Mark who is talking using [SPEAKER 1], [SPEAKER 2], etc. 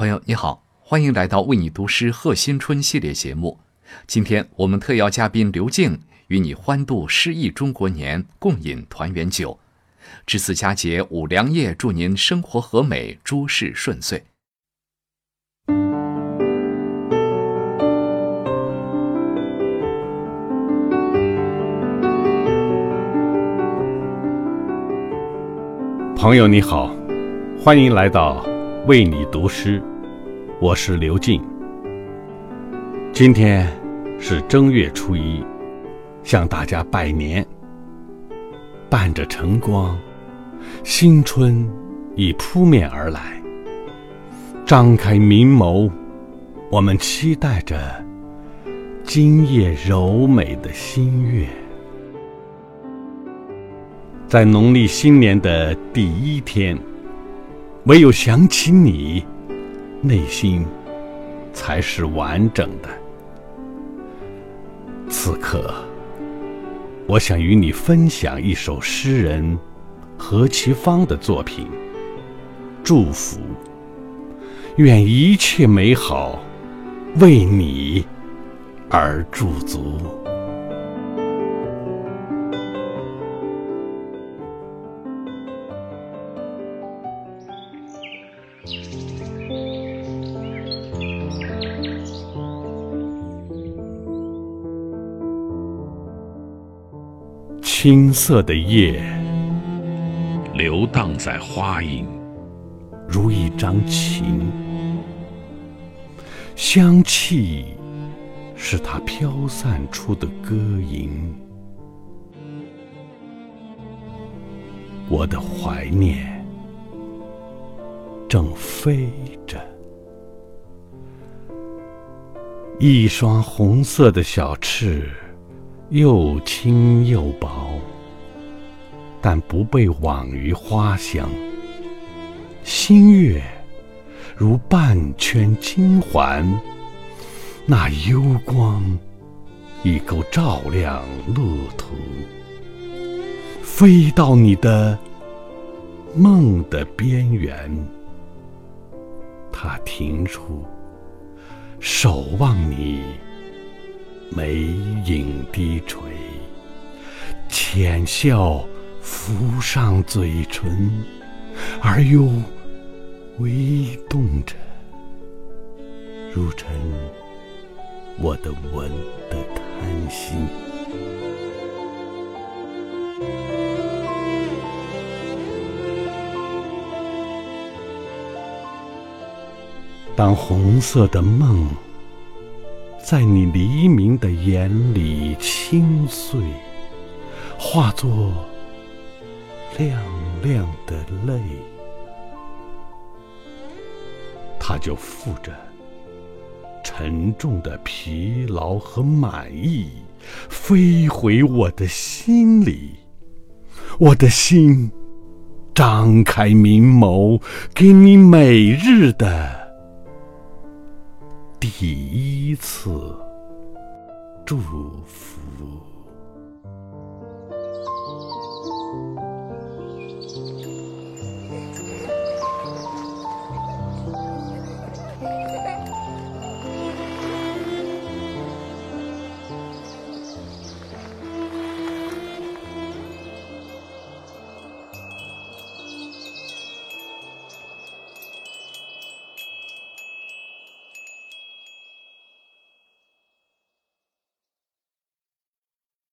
[SPEAKER 1] 朋友你好，欢迎来到为你读诗贺新春系列节目。今天我们特邀嘉宾刘静与你欢度诗意中国年，共饮团圆酒。值此佳节，五粮液祝您生活和美，诸事顺遂。
[SPEAKER 2] 朋友你好，欢迎来到为你读诗，我是刘静。今天是正月初一，向大家拜年。伴着晨光，新春已扑面而来。张开明眸，我们期待着今夜柔美的新月。在农历新年的第一天，唯有想起你，内心才是完整的。此刻，我想与你分享一首诗人何其芳的作品《祝福》。愿一切美好为你而驻足。青色的叶流荡在花影，如一张琴，香气是它飘散出的歌吟。我的怀念正飞着，一双红色的小翅。又轻又薄，但不被网于花香。新月如半圈金环，那幽光已够照亮路途。飞到你的梦的边缘，它停住，守望你。眉影低垂，浅笑浮上嘴唇，而又微动着，如尘我的吻的贪心。当红色的梦。在你黎明的眼里轻碎，化作亮亮的泪，它就负着沉重的疲劳和满意，飞回我的心里。我的心张开明眸，给你每日的。第一次祝福。